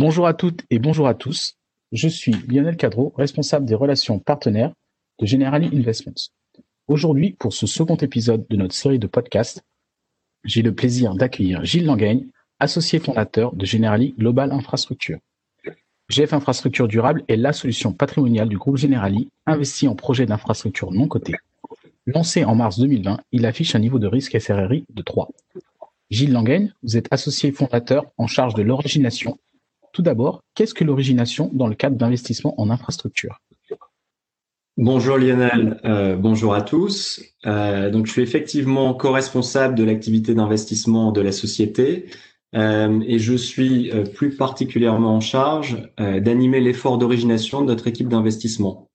Bonjour à toutes et bonjour à tous. Je suis Lionel Cadreau, responsable des relations partenaires de Generali Investments. Aujourd'hui, pour ce second épisode de notre série de podcasts, j'ai le plaisir d'accueillir Gilles Langaigne, associé fondateur de Generali Global Infrastructure. GF Infrastructure Durable est la solution patrimoniale du groupe Generali, investi en projets d'infrastructure non cotés. Lancé en mars 2020, il affiche un niveau de risque SRRI de 3. Gilles Langaigne, vous êtes associé fondateur en charge de l'origination. Tout d'abord, qu'est-ce que l'origination dans le cadre d'investissement en infrastructure? Bonjour Lionel, euh, bonjour à tous. Euh, donc je suis effectivement co-responsable de l'activité d'investissement de la société euh, et je suis plus particulièrement en charge d'animer l'effort d'origination de notre équipe d'investissement.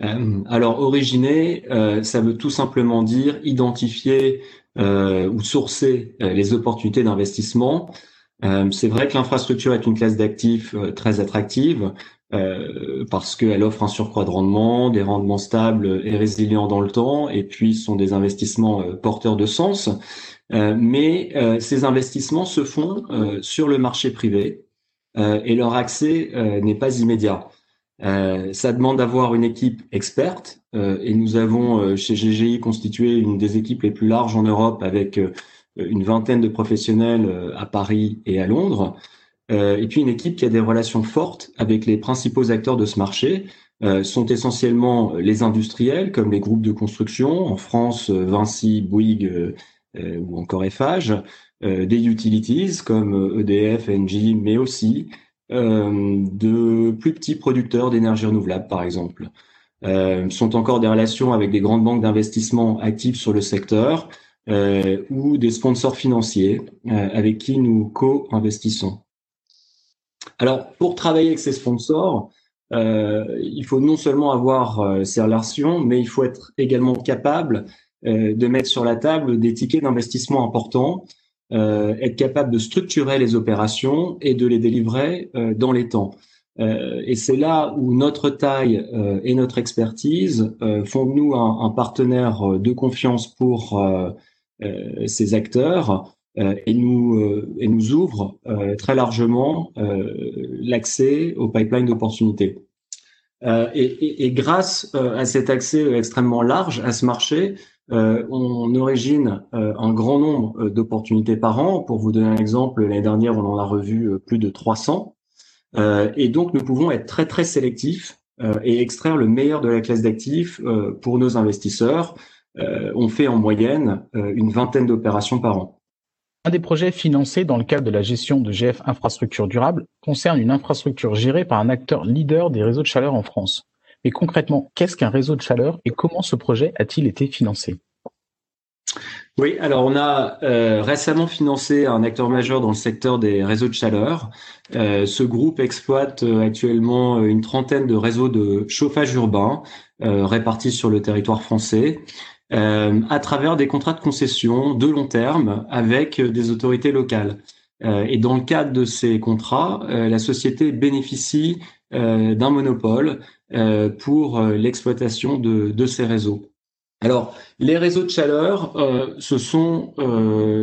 alors originer, ça veut tout simplement dire identifier ou sourcer les opportunités d'investissement. C'est vrai que l'infrastructure est une classe d'actifs très attractive, euh, parce qu'elle offre un surcroît de rendement, des rendements stables et résilients dans le temps, et puis sont des investissements euh, porteurs de sens. Euh, mais ces investissements se font sur le marché privé et leur accès n'est pas immédiat. ça demande d'avoir une équipe experte et nous avons chez GGI constitué une des équipes les plus larges en Europe avec une vingtaine de professionnels à Paris et à Londres. Euh, et puis une équipe qui a des relations fortes avec les principaux acteurs de ce marché, euh, sont essentiellement les industriels comme les groupes de construction, en France Vinci, Bouygues euh, ou encore Eiffage, des utilities comme EDF, Engie, mais aussi de plus petits producteurs d'énergie renouvelable par exemple. sont encore des relations avec des grandes banques d'investissement actives sur le secteur ou des sponsors financiers avec qui nous co-investissons. Alors, pour travailler avec ces sponsors, euh, il faut non seulement avoir euh, ces relations, mais il faut être également capable euh, de mettre sur la table des tickets d'investissement importants, être capable de structurer les opérations et de les délivrer dans les temps. et c'est là où notre taille et notre expertise font de nous un, un, partenaire de confiance pour ces acteurs euh, et nous euh, et nous ouvre euh, très largement l'accès aux pipelines d'opportunités. Et, et, et, grâce à cet accès extrêmement large à ce marché, on origine un grand nombre d'opportunités par an. Pour vous donner un exemple, l'année dernière, on en a revu plus de 300. et donc, nous pouvons être très très sélectifs et extraire le meilleur de la classe d'actifs pour nos investisseurs. On fait en moyenne une vingtaine d'opérations par an. Un des projets financés dans le cadre de la gestion de GF Infrastructure Durable concerne une infrastructure gérée par un acteur leader des réseaux de chaleur en France. Mais concrètement, qu'est-ce qu'un réseau de chaleur et comment ce projet a-t-il été financé? Oui, alors on a euh, récemment financé un acteur majeur dans le secteur des réseaux de chaleur. Euh, ce groupe exploite euh, actuellement une trentaine de réseaux de chauffage urbain répartis sur le territoire français. Euh, à travers des contrats de concession de long terme avec euh, des autorités locales. Euh, et dans le cadre de ces contrats, la société bénéficie d'un monopole pour l'exploitation de, de, ces réseaux. Alors, les réseaux de chaleur, ce sont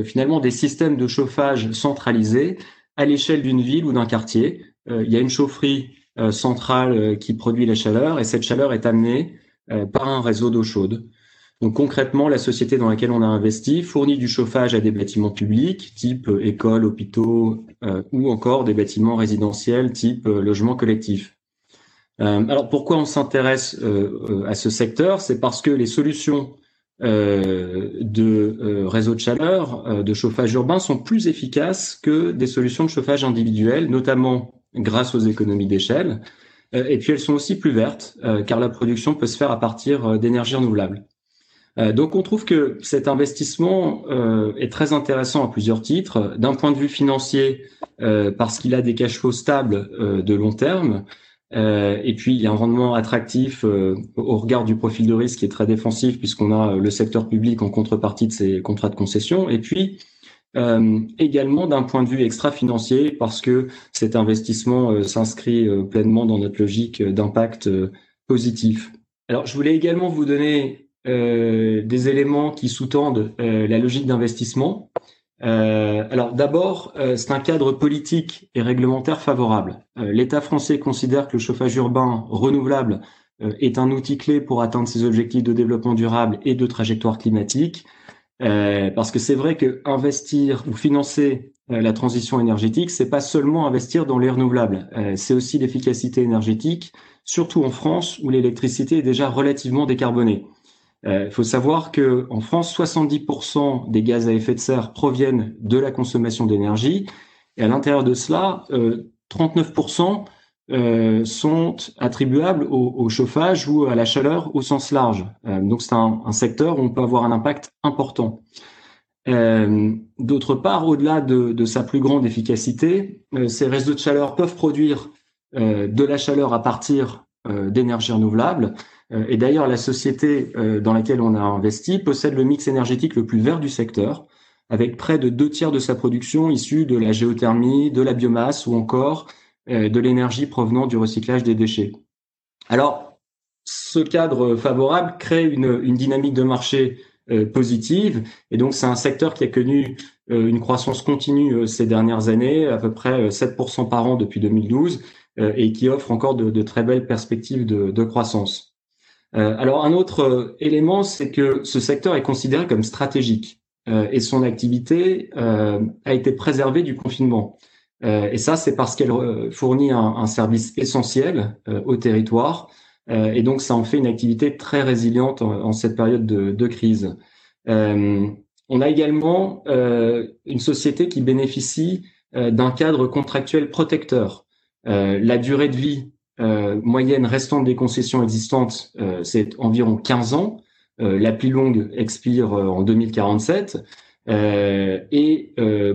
finalement des systèmes de chauffage centralisés à l'échelle d'une ville ou d'un quartier. il y a une chaufferie centrale qui produit la chaleur et cette chaleur est amenée par un réseau d'eau chaude. Donc concrètement, la société dans laquelle on a investi fournit du chauffage à des bâtiments publics, type euh, écoles, hôpitaux, euh, ou encore des bâtiments résidentiels, type euh, logements collectifs. alors pourquoi on s'intéresse à ce secteur? C'est parce que les solutions de réseaux de chaleur, de chauffage urbain, sont plus efficaces que des solutions de chauffage individuelles, notamment grâce aux économies d'échelle. et puis elles sont aussi plus vertes, car la production peut se faire à partir d'énergie renouvelable. Euh, donc on trouve que cet investissement euh, est très intéressant à plusieurs titres. D'un point de vue financier, euh, parce qu'il a des cash flows stables de long terme, et puis il y a un rendement attractif au regard du profil de risque qui est très défensif puisqu'on a le secteur public en contrepartie de ces contrats de concession. Et puis également d'un point de vue extra-financier parce que cet investissement s'inscrit pleinement dans notre logique d'impact positif. Alors je voulais également vous donner euh, des éléments qui sous-tendent euh, la logique d'investissement. alors d'abord, c'est un cadre politique et réglementaire favorable. L'État français considère que le chauffage urbain renouvelable est un outil clé pour atteindre ses objectifs de développement durable et de trajectoire climatique. parce que c'est vrai que investir ou financer la transition énergétique, c'est pas seulement investir dans les renouvelables, c'est aussi l'efficacité énergétique, surtout en France où l'électricité est déjà relativement décarbonée. Il euh, faut savoir que en France, 70% des gaz à effet de serre proviennent de la consommation d'énergie, et à l'intérieur de cela, 39% euh, euh, sont attribuables au, chauffage ou à la chaleur au sens large. donc c'est un, secteur où on peut avoir un impact important. D'autre part, au-delà de, de, sa plus grande efficacité, ces réseaux de chaleur peuvent produire de la chaleur à partir d'énergie renouvelable, euh, et d'ailleurs, la société euh, dans laquelle on a investi possède le mix énergétique le plus vert du secteur, avec près de deux tiers de sa production issue de la géothermie, de la biomasse ou encore euh, de l'énergie provenant du recyclage des déchets. Alors, ce cadre favorable crée une, dynamique de marché positive, et donc c'est un secteur qui a connu une croissance continue ces dernières années, à peu près 7% par an depuis 2012, et qui offre encore de, très belles perspectives de croissance. Euh, alors un autre euh, élément, c'est que ce secteur est considéré comme stratégique euh, et son activité a été préservée du confinement. et ça, c'est parce qu'elle fournit un, service essentiel au territoire. et donc, ça en fait une activité très résiliente en, cette période de, de crise. on a également une société qui bénéficie d'un cadre contractuel protecteur. la durée de vie euh, moyenne restante des concessions existantes, euh, c'est environ 15 ans. Euh, la plus longue expire en 2047. et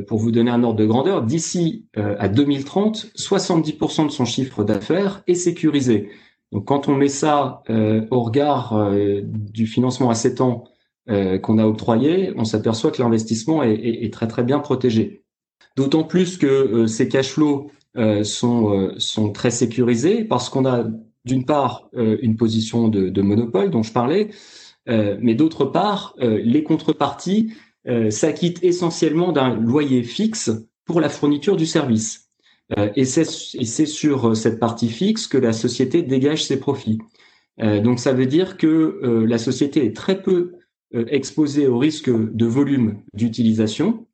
pour vous donner un ordre de grandeur, d'ici à 2030, 70% de son chiffre d'affaires est sécurisé. Donc quand on met ça au regard du financement à 7 ans qu'on a octroyé, on s'aperçoit que l'investissement est, est, très très bien protégé. D'autant plus que ces cash flows euh, sont, euh, sont très sécurisés parce qu'on a d'une part euh, une position de, de, monopole dont je parlais, mais d'autre part, les contreparties s'acquittent essentiellement d'un loyer fixe pour la fourniture du service. et c'est sur cette partie fixe que la société dégage ses profits. donc ça veut dire que la société est très peu exposée au risque de volume d'utilisation,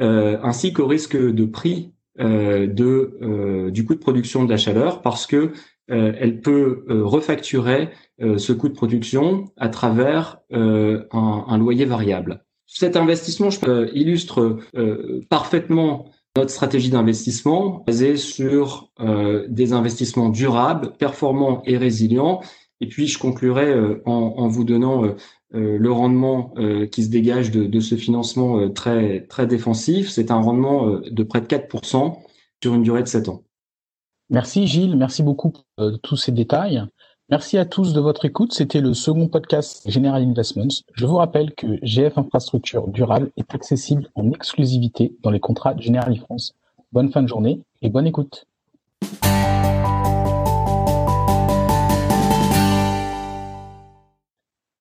ainsi qu'au risque de prix euh, de euh, du coût de production de la chaleur parce que euh, elle peut refacturer ce coût de production à travers un, loyer variable. Cet investissement illustre parfaitement notre stratégie d'investissement basée sur des investissements durables, performants et résilients. Et puis je conclurai en, en, vous donnant euh, le rendement euh, qui se dégage de, ce financement euh, très, très défensif, c'est un rendement de près de 4% sur une durée de 7 ans. Merci Gilles, merci beaucoup pour tous ces détails. Merci à tous de votre écoute. C'était le second podcast General Investments. Je vous rappelle que GF Infrastructure Durable est accessible en exclusivité dans les contrats General France. Bonne fin de journée et bonne écoute.